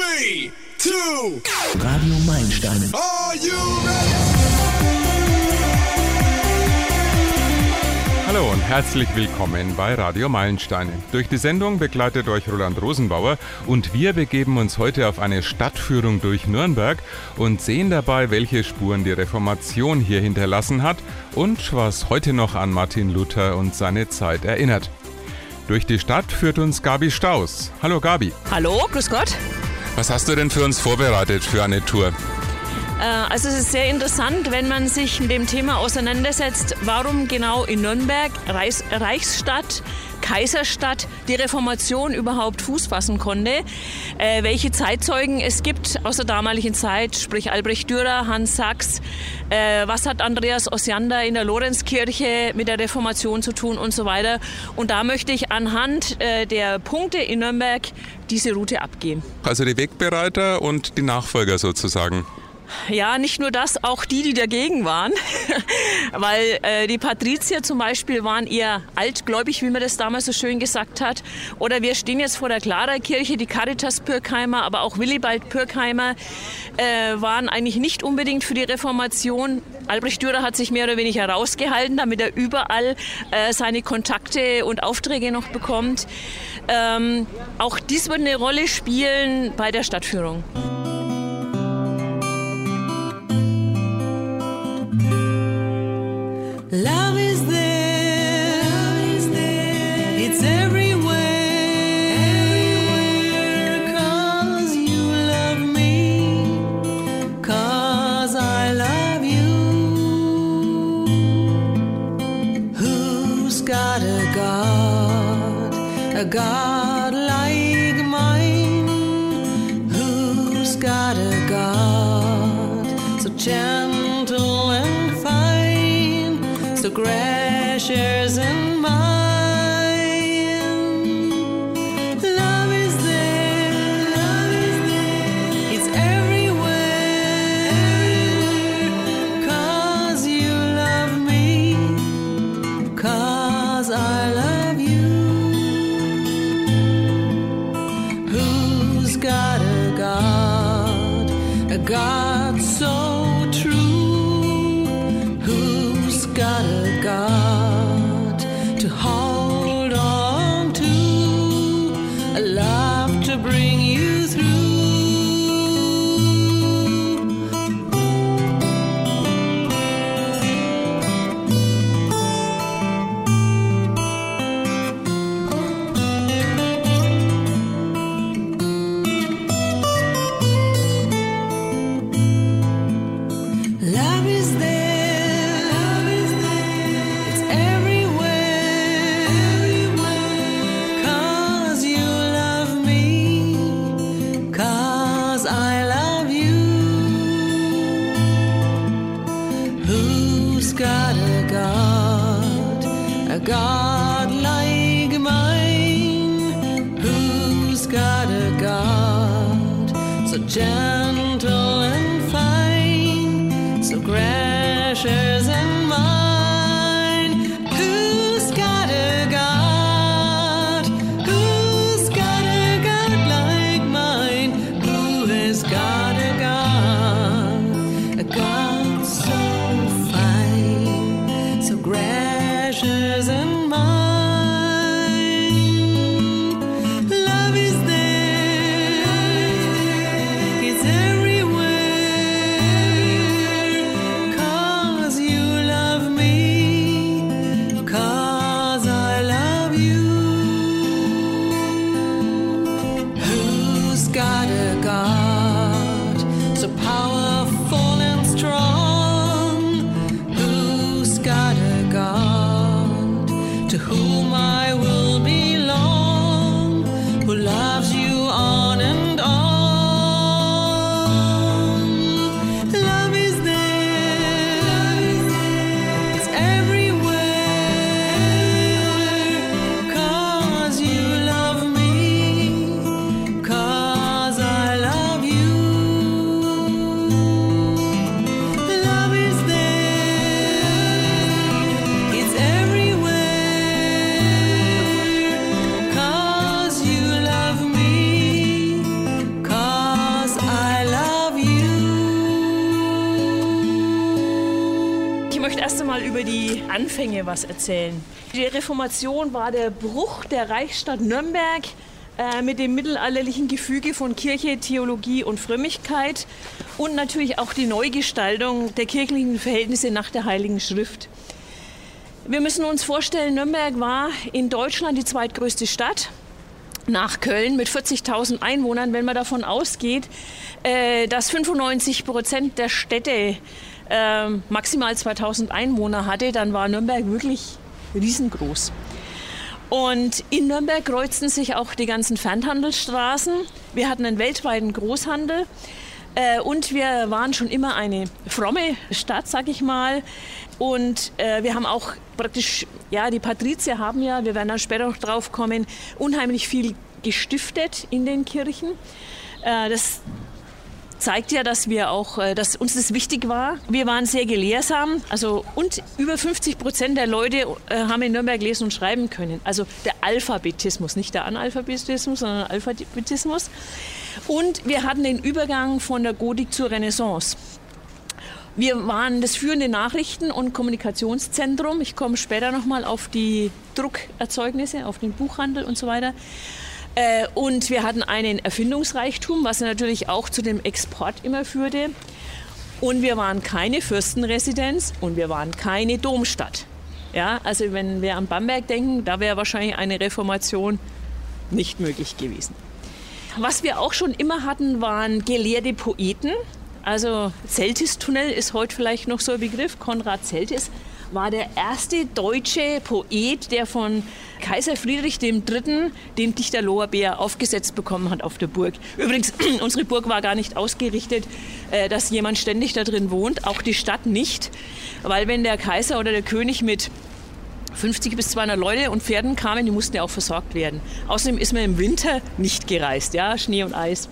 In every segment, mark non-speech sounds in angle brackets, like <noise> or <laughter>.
Three, two, Radio Meilensteine. are you ready? Hallo und herzlich willkommen bei Radio Meilensteine. Durch die Sendung begleitet euch Roland Rosenbauer und wir begeben uns heute auf eine Stadtführung durch Nürnberg und sehen dabei, welche Spuren die Reformation hier hinterlassen hat und was heute noch an Martin Luther und seine Zeit erinnert. Durch die Stadt führt uns Gabi Staus. Hallo Gabi. Hallo, grüß Gott. Was hast du denn für uns vorbereitet für eine Tour? Äh, Also es ist sehr interessant, wenn man sich mit dem Thema auseinandersetzt, warum genau in Nürnberg, Reichs Reichsstadt, Kaiserstadt, die Reformation überhaupt Fuß fassen konnte, äh, welche Zeitzeugen es gibt aus der damaligen Zeit, sprich Albrecht Dürer, Hans Sachs, äh, was hat Andreas Osiander in der Lorenzkirche mit der Reformation zu tun und so weiter. Und da möchte ich anhand äh, der Punkte in Nürnberg diese Route abgehen. Also die Wegbereiter und die Nachfolger sozusagen. Ja, nicht nur das, auch die, die dagegen waren. <laughs> Weil äh, die Patrizier zum Beispiel waren eher altgläubig, wie man das damals so schön gesagt hat. Oder wir stehen jetzt vor der Klara-Kirche, die Caritas Pürkheimer, aber auch Willibald Pürkheimer äh, waren eigentlich nicht unbedingt für die Reformation. Albrecht Dürer hat sich mehr oder weniger rausgehalten, damit er überall äh, seine Kontakte und Aufträge noch bekommt. Ähm, auch dies wird eine Rolle spielen bei der Stadtführung. To whom I mal über die Anfänge was erzählen. Die Reformation war der Bruch der Reichsstadt Nürnberg äh, mit dem mittelalterlichen Gefüge von Kirche, Theologie und Frömmigkeit und natürlich auch die Neugestaltung der kirchlichen Verhältnisse nach der Heiligen Schrift. Wir müssen uns vorstellen, Nürnberg war in Deutschland die zweitgrößte Stadt nach Köln mit 40.000 Einwohnern. Wenn man davon ausgeht, äh, dass 95 Prozent der Städte äh, maximal 2000 Einwohner hatte, dann war Nürnberg wirklich riesengroß. Und in Nürnberg kreuzten sich auch die ganzen Fernhandelsstraßen. Wir hatten einen weltweiten Großhandel. Äh, und wir waren schon immer eine fromme Stadt, sag ich mal. Und äh, wir haben auch praktisch, ja, die Patrizier haben ja, wir werden dann später noch drauf kommen, unheimlich viel gestiftet in den Kirchen. Äh, das zeigt ja, dass wir auch, äh, dass uns das wichtig war. Wir waren sehr gelehrsam, also und über 50 Prozent der Leute äh, haben in Nürnberg lesen und schreiben können. Also der Alphabetismus, nicht der Analphabetismus, sondern der Alphabetismus. Und wir hatten den Übergang von der Gotik zur Renaissance. Wir waren das führende Nachrichten- und Kommunikationszentrum. Ich komme später nochmal auf die Druckerzeugnisse, auf den Buchhandel und so weiter. Äh, und wir hatten einen Erfindungsreichtum, was natürlich auch zu dem Export immer führte. Und wir waren keine Fürstenresidenz und wir waren keine Domstadt. Ja, also wenn wir an Bamberg denken, da wäre wahrscheinlich eine Reformation nicht möglich gewesen. Was wir auch schon immer hatten, waren gelehrte Poeten. Also Zeltis-Tunnel ist heute vielleicht noch so ein Begriff. Konrad Zeltis war der erste deutsche Poet, der von Kaiser Friedrich III. den Dichter Lorbeer aufgesetzt bekommen hat auf der Burg. Übrigens, <clears throat> unsere Burg war gar nicht ausgerichtet, äh, dass jemand ständig da drin wohnt, auch die Stadt nicht, weil wenn der Kaiser oder der König mit 50 bis 200 Leute und Pferden kamen, die mussten ja auch versorgt werden. Außerdem ist man im Winter nicht gereist, ja, Schnee und Eis.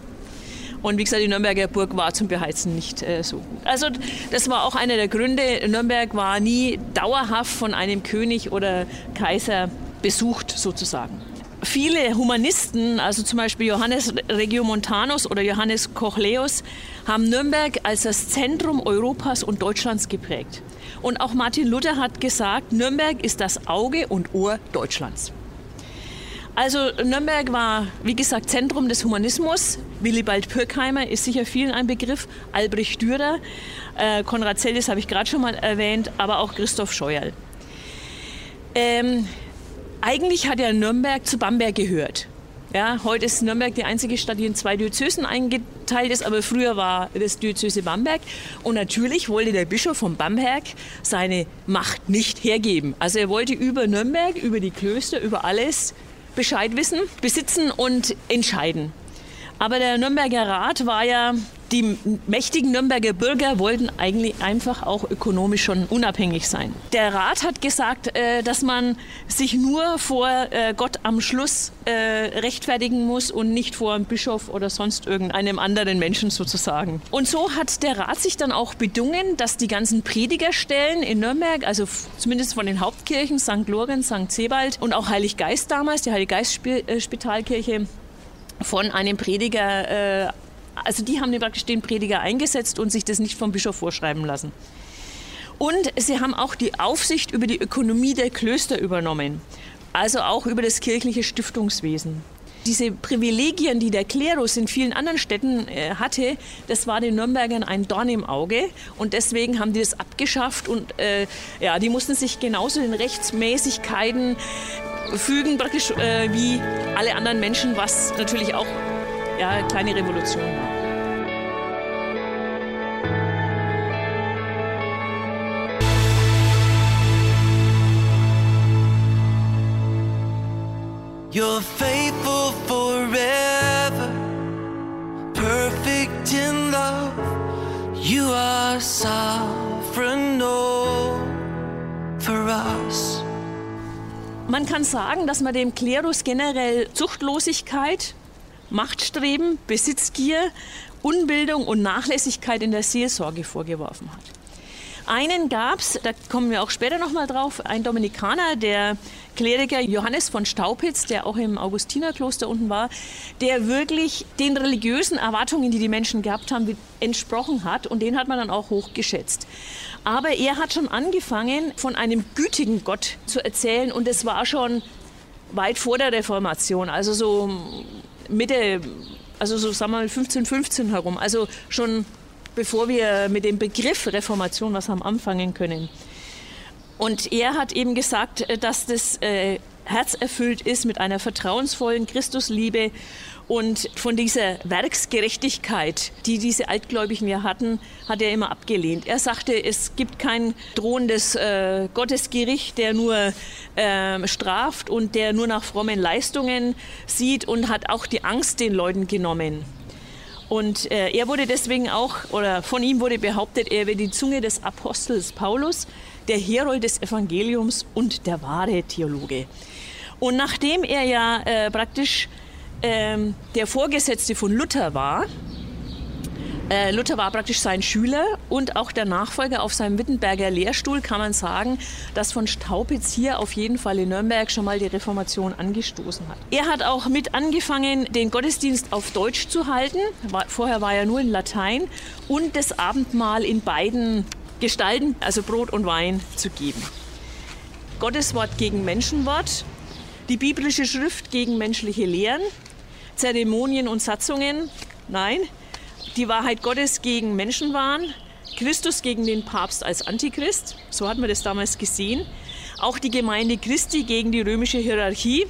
Und wie gesagt, die Nürnberger Burg war zum Beheizen nicht äh, so gut. Also das war auch einer der Gründe. Nürnberg war nie dauerhaft von einem König oder Kaiser besucht sozusagen. Viele Humanisten, also zum Beispiel Johannes Regiomontanus oder Johannes Kochleus, haben Nürnberg als das Zentrum Europas und Deutschlands geprägt. Und auch Martin Luther hat gesagt, Nürnberg ist das Auge und Ohr Deutschlands. Also Nürnberg war, wie gesagt, Zentrum des Humanismus. Willibald Pürkheimer ist sicher vielen ein Begriff. Albrecht Dürer, äh, Konrad Zellis habe ich gerade schon mal erwähnt, aber auch Christoph Scheuerl. Ähm, eigentlich hat ja Nürnberg zu Bamberg gehört. Ja, heute ist Nürnberg die einzige Stadt, die in zwei Diözesen eingeteilt ist, aber früher war das Diözese Bamberg. Und natürlich wollte der Bischof von Bamberg seine Macht nicht hergeben. Also er wollte über Nürnberg, über die Klöster, über alles Bescheid wissen, besitzen und entscheiden. Aber der Nürnberger Rat war ja, die mächtigen Nürnberger Bürger wollten eigentlich einfach auch ökonomisch schon unabhängig sein. Der Rat hat gesagt, äh, dass man sich nur vor äh, Gott am Schluss äh, rechtfertigen muss und nicht vor einem Bischof oder sonst irgendeinem anderen Menschen sozusagen. Und so hat der Rat sich dann auch bedungen, dass die ganzen Predigerstellen in Nürnberg, also zumindest von den Hauptkirchen, St. Lorenz, St. Sebald und auch Heilig Geist damals, die Heilig Geist Spitalkirche, von einem Prediger, äh, also die haben praktisch den Prediger eingesetzt und sich das nicht vom Bischof vorschreiben lassen. Und sie haben auch die Aufsicht über die Ökonomie der Klöster übernommen, also auch über das kirchliche Stiftungswesen. Diese Privilegien, die der Klerus in vielen anderen Städten äh, hatte, das war den Nürnbergern ein Dorn im Auge und deswegen haben die das abgeschafft und äh, ja, die mussten sich genauso den Rechtsmäßigkeiten fügen, praktisch äh, wie alle anderen Menschen, was natürlich auch ja, eine kleine Revolution war. You're faithful forever, perfect in love. You are sovereign over us. Man kann sagen, dass man dem Klerus generell Zuchtlosigkeit, Machtstreben, Besitzgier, Unbildung und Nachlässigkeit in der Seelsorge vorgeworfen hat. Einen gab es, da kommen wir auch später nochmal drauf, ein Dominikaner, der Kleriker Johannes von Staupitz, der auch im Augustinerkloster unten war, der wirklich den religiösen Erwartungen, die die Menschen gehabt haben, entsprochen hat und den hat man dann auch hochgeschätzt. Aber er hat schon angefangen, von einem gütigen Gott zu erzählen und es war schon weit vor der Reformation, also so Mitte, also so sagen wir mal 1515 herum, also schon bevor wir mit dem Begriff Reformation was haben anfangen können. Und er hat eben gesagt, äh, dass das äh, herzerfüllt ist mit einer vertrauensvollen Christusliebe und von dieser Werksgerechtigkeit, die diese Altgläubigen ja hatten, hat er immer abgelehnt. Er sagte, es gibt kein drohendes äh, Gottesgericht, der nur äh, straft und der nur nach frommen Leistungen sieht und hat auch die Angst den Leuten genommen. Und äh, er wurde deswegen auch, oder von ihm wurde behauptet, er wäre die Zunge des Apostels Paulus, der Herold des Evangeliums und der wahre Theologe. Und nachdem er ja äh, praktisch ähm, der Vorgesetzte von Luther war, äh, Luther war praktisch sein Schüler und auch der Nachfolger auf seinem Wittenberger Lehrstuhl, kann man sagen, dass von Staupitz hier auf jeden Fall in Nürnberg schon mal die Reformation angestoßen hat. Er hat auch mit angefangen, den Gottesdienst auf Deutsch zu halten. War, vorher war er nur in Latein und das Abendmahl in beiden Gestalten, also Brot und Wein, zu geben. Gotteswort gegen Menschenwort, die biblische Schrift gegen menschliche Lehren, Zeremonien und Satzungen, nein, die Wahrheit Gottes gegen Menschenwahn, Christus gegen den Papst als Antichrist, so hat man das damals gesehen, auch die Gemeinde Christi gegen die römische Hierarchie,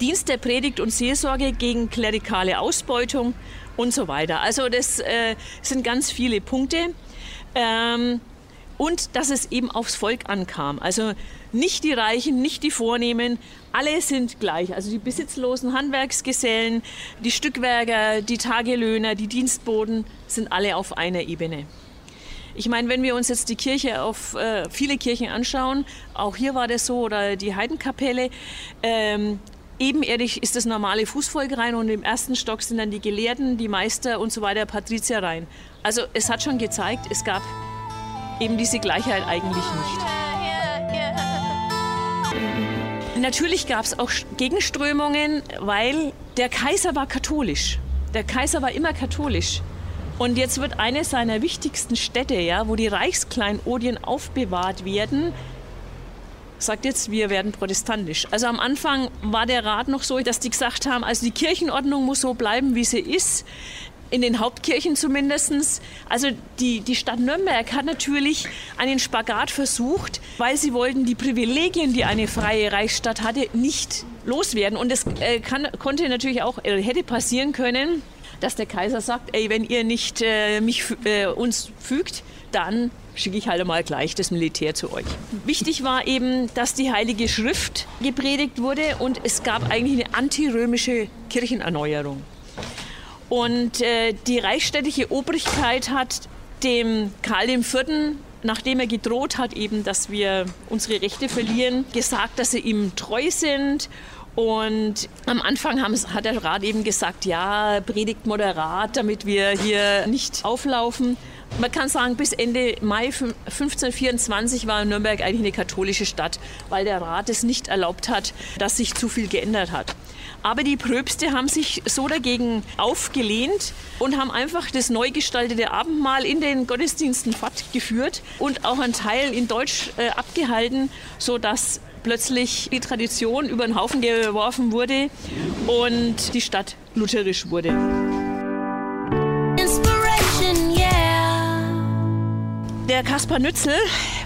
Dienst der Predigt und Seelsorge gegen klerikale Ausbeutung und so weiter. Also das äh, sind ganz viele Punkte. Ähm, und dass es eben aufs Volk ankam. Also nicht die Reichen, nicht die Vornehmen, alle sind gleich. Also die besitzlosen Handwerksgesellen, die Stückwerker, die Tagelöhner, die Dienstboten sind alle auf einer Ebene. Ich meine, wenn wir uns jetzt die Kirche auf äh, viele Kirchen anschauen, auch hier war das so, oder die Heidenkapelle, ähm, ebenerdig ist das normale Fußvolk rein und im ersten Stock sind dann die Gelehrten, die Meister und so weiter, Patrizier rein. Also es hat schon gezeigt, es gab eben diese Gleichheit eigentlich nicht. Natürlich gab es auch Gegenströmungen, weil der Kaiser war katholisch. Der Kaiser war immer katholisch. Und jetzt wird eine seiner wichtigsten Städte, ja, wo die Reichskleinodien aufbewahrt werden, sagt jetzt, wir werden protestantisch. Also am Anfang war der Rat noch so, dass die gesagt haben, also die Kirchenordnung muss so bleiben, wie sie ist in den Hauptkirchen zumindest. Also die, die Stadt Nürnberg hat natürlich einen Spagat versucht, weil sie wollten die Privilegien, die eine freie Reichsstadt hatte, nicht loswerden. Und es äh, kann, konnte natürlich auch, äh, hätte passieren können, dass der Kaiser sagt, ey, wenn ihr nicht äh, mich, äh, uns fügt, dann schicke ich halt mal gleich das Militär zu euch. Wichtig war eben, dass die Heilige Schrift gepredigt wurde und es gab eigentlich eine antirömische Kirchenerneuerung. Und äh, die reichsstädtische Obrigkeit hat dem Karl IV., nachdem er gedroht hat, eben, dass wir unsere Rechte verlieren, gesagt, dass sie ihm treu sind. Und am Anfang haben, hat der Rat eben gesagt, ja, predigt moderat, damit wir hier nicht auflaufen. Man kann sagen, bis Ende Mai 1524 war Nürnberg eigentlich eine katholische Stadt, weil der Rat es nicht erlaubt hat, dass sich zu viel geändert hat. Aber die Pröbste haben sich so dagegen aufgelehnt und haben einfach das neu gestaltete Abendmahl in den Gottesdiensten fortgeführt und auch einen Teil in Deutsch äh, abgehalten, sodass plötzlich die Tradition über den Haufen geworfen wurde und die Stadt lutherisch wurde. Der Kaspar Nützel,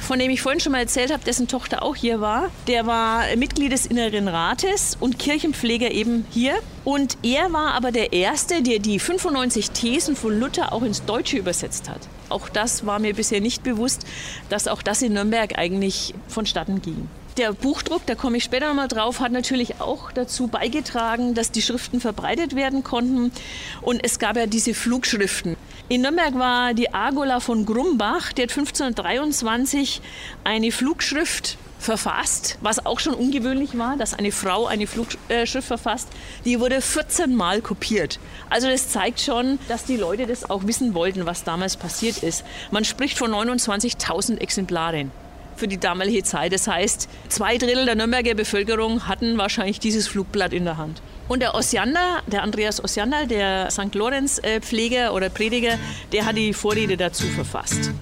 von dem ich vorhin schon mal erzählt habe, dessen Tochter auch hier war, der war Mitglied des Inneren Rates und Kirchenpfleger eben hier. Und er war aber der Erste, der die 95 Thesen von Luther auch ins Deutsche übersetzt hat. Auch das war mir bisher nicht bewusst, dass auch das in Nürnberg eigentlich vonstatten ging. Der Buchdruck, da komme ich später noch mal drauf, hat natürlich auch dazu beigetragen, dass die Schriften verbreitet werden konnten. Und es gab ja diese Flugschriften. In Nürnberg war die Agola von Grumbach, die hat 1523 eine Flugschrift verfasst, was auch schon ungewöhnlich war, dass eine Frau eine Flugschrift verfasst. Die wurde 14 Mal kopiert. Also das zeigt schon, dass die Leute das auch wissen wollten, was damals passiert ist. Man spricht von 29.000 Exemplaren für die damalige Zeit. Das heißt, zwei Drittel der Nürnberger Bevölkerung hatten wahrscheinlich dieses Flugblatt in der Hand. Und der Osiander, der Andreas Osiander, der St. Lorenz-Pfleger oder Prediger, der hat die Vorrede dazu verfasst.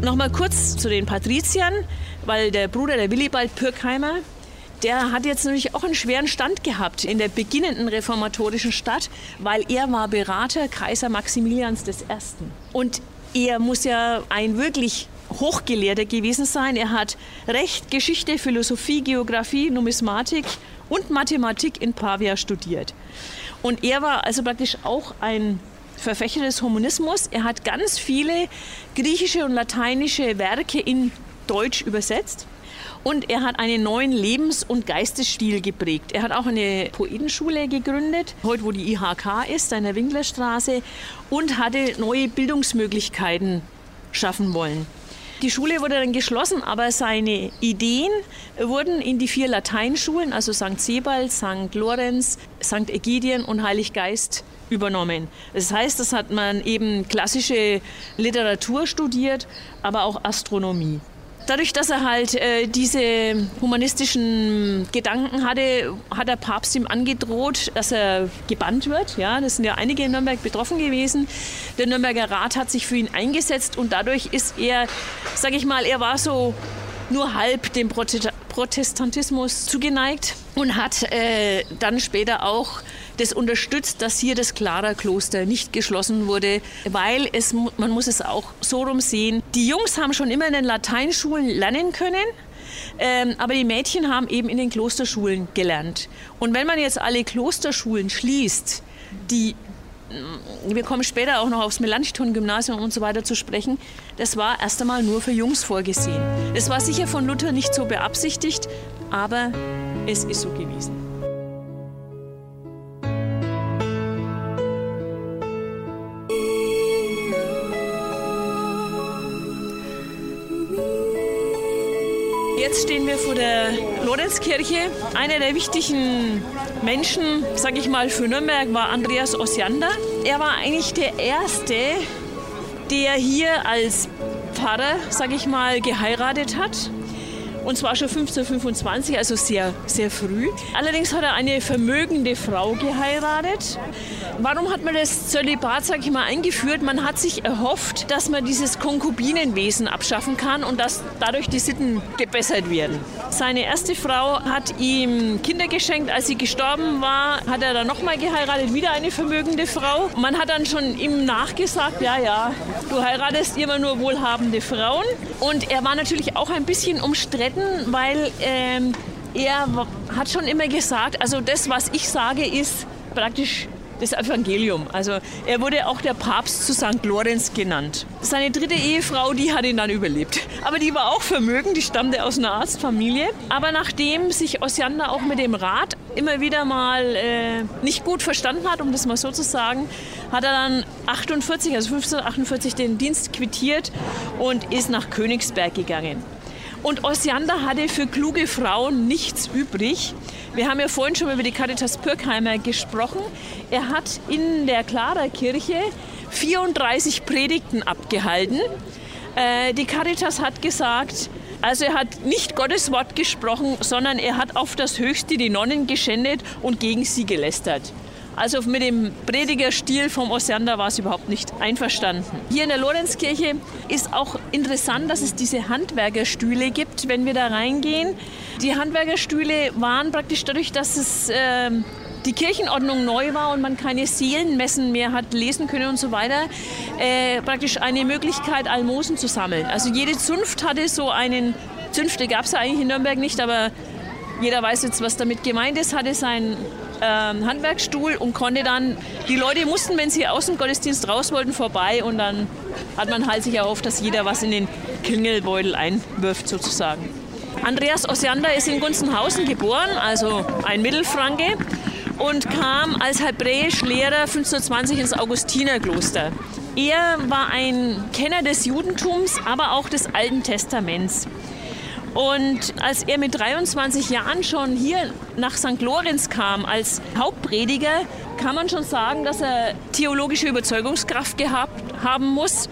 Nochmal kurz zu den Patriziern, weil der Bruder, der Willibald Pürkheimer, der hat jetzt nämlich auch einen schweren Stand gehabt in der beginnenden reformatorischen Stadt, weil er war Berater Kaiser Maximilians I. Und er muss ja ein wirklich Hochgelehrter gewesen sein. Er hat Recht, Geschichte, Philosophie, Geographie, Numismatik und Mathematik in Pavia studiert. Und er war also praktisch auch ein Verfechter des Humanismus. Er hat ganz viele griechische und lateinische Werke in Deutsch übersetzt. Und er hat einen neuen Lebens- und Geistesstil geprägt. Er hat auch eine Poetenschule gegründet, heute wo die IHK ist, an der Winklerstraße, und hatte neue Bildungsmöglichkeiten schaffen wollen. Die Schule wurde dann geschlossen, aber seine Ideen wurden in die vier Lateinschulen, also St. Sebald, St. Lorenz, St. Ägidien und Heilig Geist, übernommen. Das heißt, das hat man eben klassische Literatur studiert, aber auch Astronomie. Dadurch, dass er halt äh, diese humanistischen Gedanken hatte, hat der Papst ihm angedroht, dass er gebannt wird. Ja, das sind ja einige in Nürnberg betroffen gewesen. Der Nürnberger Rat hat sich für ihn eingesetzt und dadurch ist er, sage ich mal, er war so nur halb dem Protestantismus zugeneigt und hat äh, dann später auch das unterstützt, dass hier das Clara-Kloster nicht geschlossen wurde, weil es, man muss es auch so rum sehen, die Jungs haben schon immer in den Lateinschulen lernen können, ähm, aber die Mädchen haben eben in den Klosterschulen gelernt. Und wenn man jetzt alle Klosterschulen schließt, die wir kommen später auch noch aufs Melanchthon-Gymnasium und so weiter zu sprechen, das war erst einmal nur für Jungs vorgesehen. Das war sicher von Luther nicht so beabsichtigt, aber es ist so gewesen. Jetzt stehen wir vor der Lorenzkirche. Einer der wichtigen Menschen, sage ich mal, für Nürnberg war Andreas Osiander. Er war eigentlich der Erste, der hier als Pfarrer, sage ich mal, geheiratet hat. Und zwar schon 1525, also sehr, sehr früh. Allerdings hat er eine vermögende Frau geheiratet. Warum hat man das Zölibat, sag ich mal, eingeführt? Man hat sich erhofft, dass man dieses Konkubinenwesen abschaffen kann und dass dadurch die Sitten gebessert werden. Seine erste Frau hat ihm Kinder geschenkt. Als sie gestorben war, hat er dann nochmal geheiratet, wieder eine vermögende Frau. Man hat dann schon ihm nachgesagt, ja, ja, du heiratest immer nur wohlhabende Frauen. Und er war natürlich auch ein bisschen umstritten reden, weil ähm, er hat schon immer gesagt, also das, was ich sage, ist praktisch das Evangelium. Also er wurde auch der Papst zu St. Lorenz genannt. Seine dritte Ehefrau, die hat ihn dann überlebt. Aber die war auch vermögend, die stammte aus einer Arztfamilie. Aber nachdem sich Osiander auch mit dem Rat immer wieder mal äh, nicht gut verstanden hat, um das mal so zu sagen, hat er dann 48, also 1548 den Dienst quittiert und ist nach Königsberg gegangen. Und Osiander hatte für kluge Frauen nichts übrig. Wir haben ja vorhin schon über die Caritas Pürkheimer gesprochen. Er hat in der Klarerkirche 34 Predigten abgehalten. Äh, die Caritas hat gesagt, also er hat nicht Gottes Wort gesprochen, sondern er hat auf das Höchste die Nonnen geschändet und gegen sie gelästert. Also mit dem Predigerstil vom Osiander war es überhaupt nicht einverstanden. Hier in der Lorenzkirche ist auch interessant, dass es diese Handwerkerstühle gibt, wenn wir da reingehen. Die Handwerkerstühle waren praktisch dadurch, dass es äh, die Kirchenordnung neu war und man keine Seelenmessen mehr hat lesen können und so weiter, äh, praktisch eine Möglichkeit, Almosen zu sammeln. Also jede Zunft hatte so einen, Zünfte gab es ja eigentlich in Nürnberg nicht, aber jeder weiß jetzt, was damit gemeint ist, hatte sein ähm, Handwerksstuhl und konnte dann, die Leute mussten, wenn sie aus dem Gottesdienst raus wollten, vorbei und dann hat man halt sich erhofft, dass jeder was in den Klingelbeutel einwirft sozusagen. Andreas Osiander ist in Gunzenhausen geboren, also ein Mittelfranke und kam als Hebräisch-Lehrer 1520 ins Augustinerkloster. Er war ein Kenner des Judentums, aber auch des Alten Testaments. Und als er mit 23 Jahren schon hier nach St. Lorenz kam als Hauptprediger, kann man schon sagen, dass er theologische Überzeugungskraft gehabt haben muss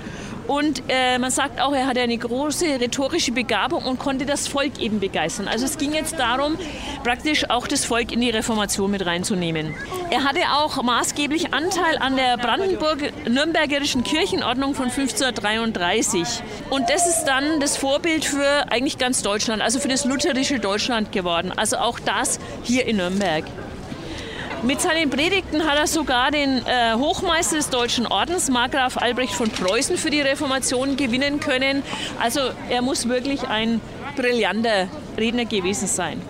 und äh, man sagt auch, er hatte eine große rhetorische Begabung und konnte das Volk eben begeistern. Also es ging jetzt darum, praktisch auch das Volk in die Reformation mit reinzunehmen. Er hatte auch maßgeblich Anteil an der Brandenburg-Nürnbergerischen Kirchenordnung von 1533. Und das ist dann das Vorbild für eigentlich ganz Deutschland, also für das lutherische Deutschland geworden. Also auch das hier in Nürnberg. Mit seinen Predigten hat er sogar den äh, Hochmeister des Deutschen Ordens, Markgraf Albrecht von Preußen, für die Reformation gewinnen können. Also er muss wirklich ein brillanter Redner gewesen sein.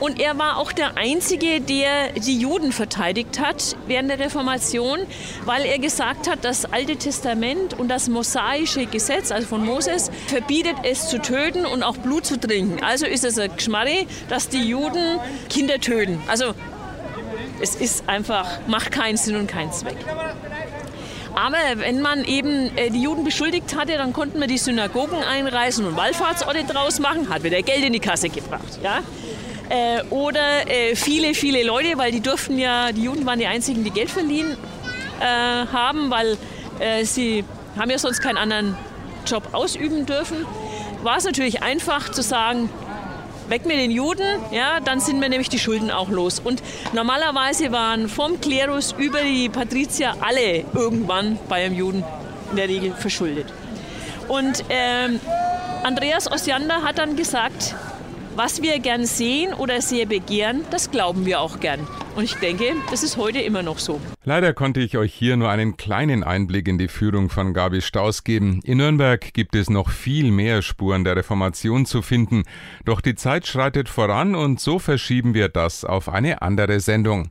Und er war auch der Einzige, der die Juden verteidigt hat während der Reformation, weil er gesagt hat, das Alte Testament und das mosaische Gesetz, also von Moses, verbietet es zu töten und auch Blut zu trinken. Also ist es ein Geschmarri, dass die Juden Kinder töten. Also es ist einfach, macht keinen Sinn und keinen Zweck. Aber wenn man eben äh, die Juden beschuldigt hatte, dann konnten wir die Synagogen einreißen und Wallfahrtsorte draus machen, hat wieder Geld in die Kasse gebracht. Ja? Äh, oder äh, viele, viele Leute, weil die durften ja, die Juden waren die einzigen, die Geld verliehen haben, weil sie haben ja sonst keinen anderen Job ausüben dürfen. War es natürlich einfach zu sagen, weg mit den Juden, ja, dann sind wir nämlich die Schulden auch los. Und normalerweise waren vom Klerus über die Patrizier alle irgendwann bei einem Juden in der Regel verschuldet. Und ähm, Andreas Osiander hat dann gesagt, was wir gern sehen oder sehr begehren, das glauben wir auch gern. Und ich denke, das ist heute immer noch so. Leider konnte ich euch hier nur einen kleinen Einblick in die Führung von Gabi Staus geben. In Nürnberg gibt es noch viel mehr Spuren der Reformation zu finden. Doch die Zeit schreitet voran und so verschieben wir das auf eine andere Sendung.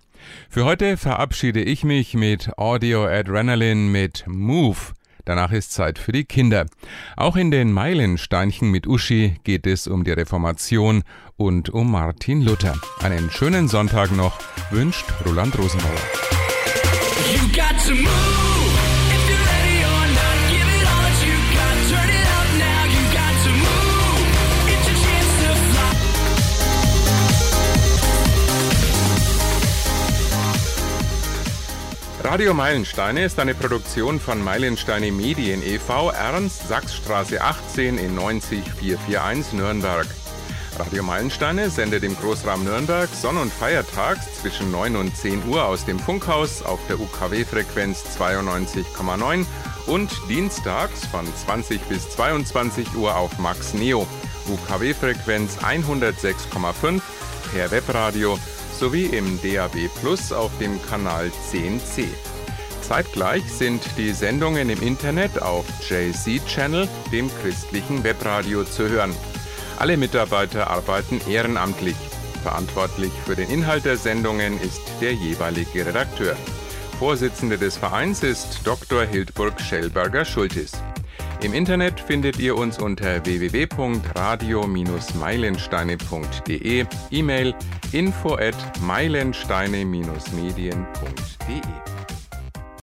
Für heute verabschiede ich mich mit Audio Adrenaline mit Move. Danach ist Zeit für die Kinder. Auch in den Meilensteinchen mit Uschi geht es um die Reformation und um Martin Luther. Einen schönen Sonntag noch wünscht Roland Rosenbauer. Radio Meilensteine ist eine Produktion von Meilensteine Medien e.V. Ernst Sachsstraße 18 in 90441 Nürnberg. Radio Meilensteine sendet im Großraum Nürnberg sonn- und feiertags zwischen 9 und 10 Uhr aus dem Funkhaus auf der UKW-Frequenz 92,9 und dienstags von 20 bis 22 Uhr auf Max Neo, UKW-Frequenz 106,5 per Webradio sowie im DAB Plus auf dem Kanal 10C. Zeitgleich sind die Sendungen im Internet auf JC Channel, dem christlichen Webradio, zu hören. Alle Mitarbeiter arbeiten ehrenamtlich. Verantwortlich für den Inhalt der Sendungen ist der jeweilige Redakteur. Vorsitzende des Vereins ist Dr. Hildburg Schellberger-Schultis. Im Internet findet ihr uns unter www.radio-meilensteine.de, E-Mail info at meilensteine-medien.de.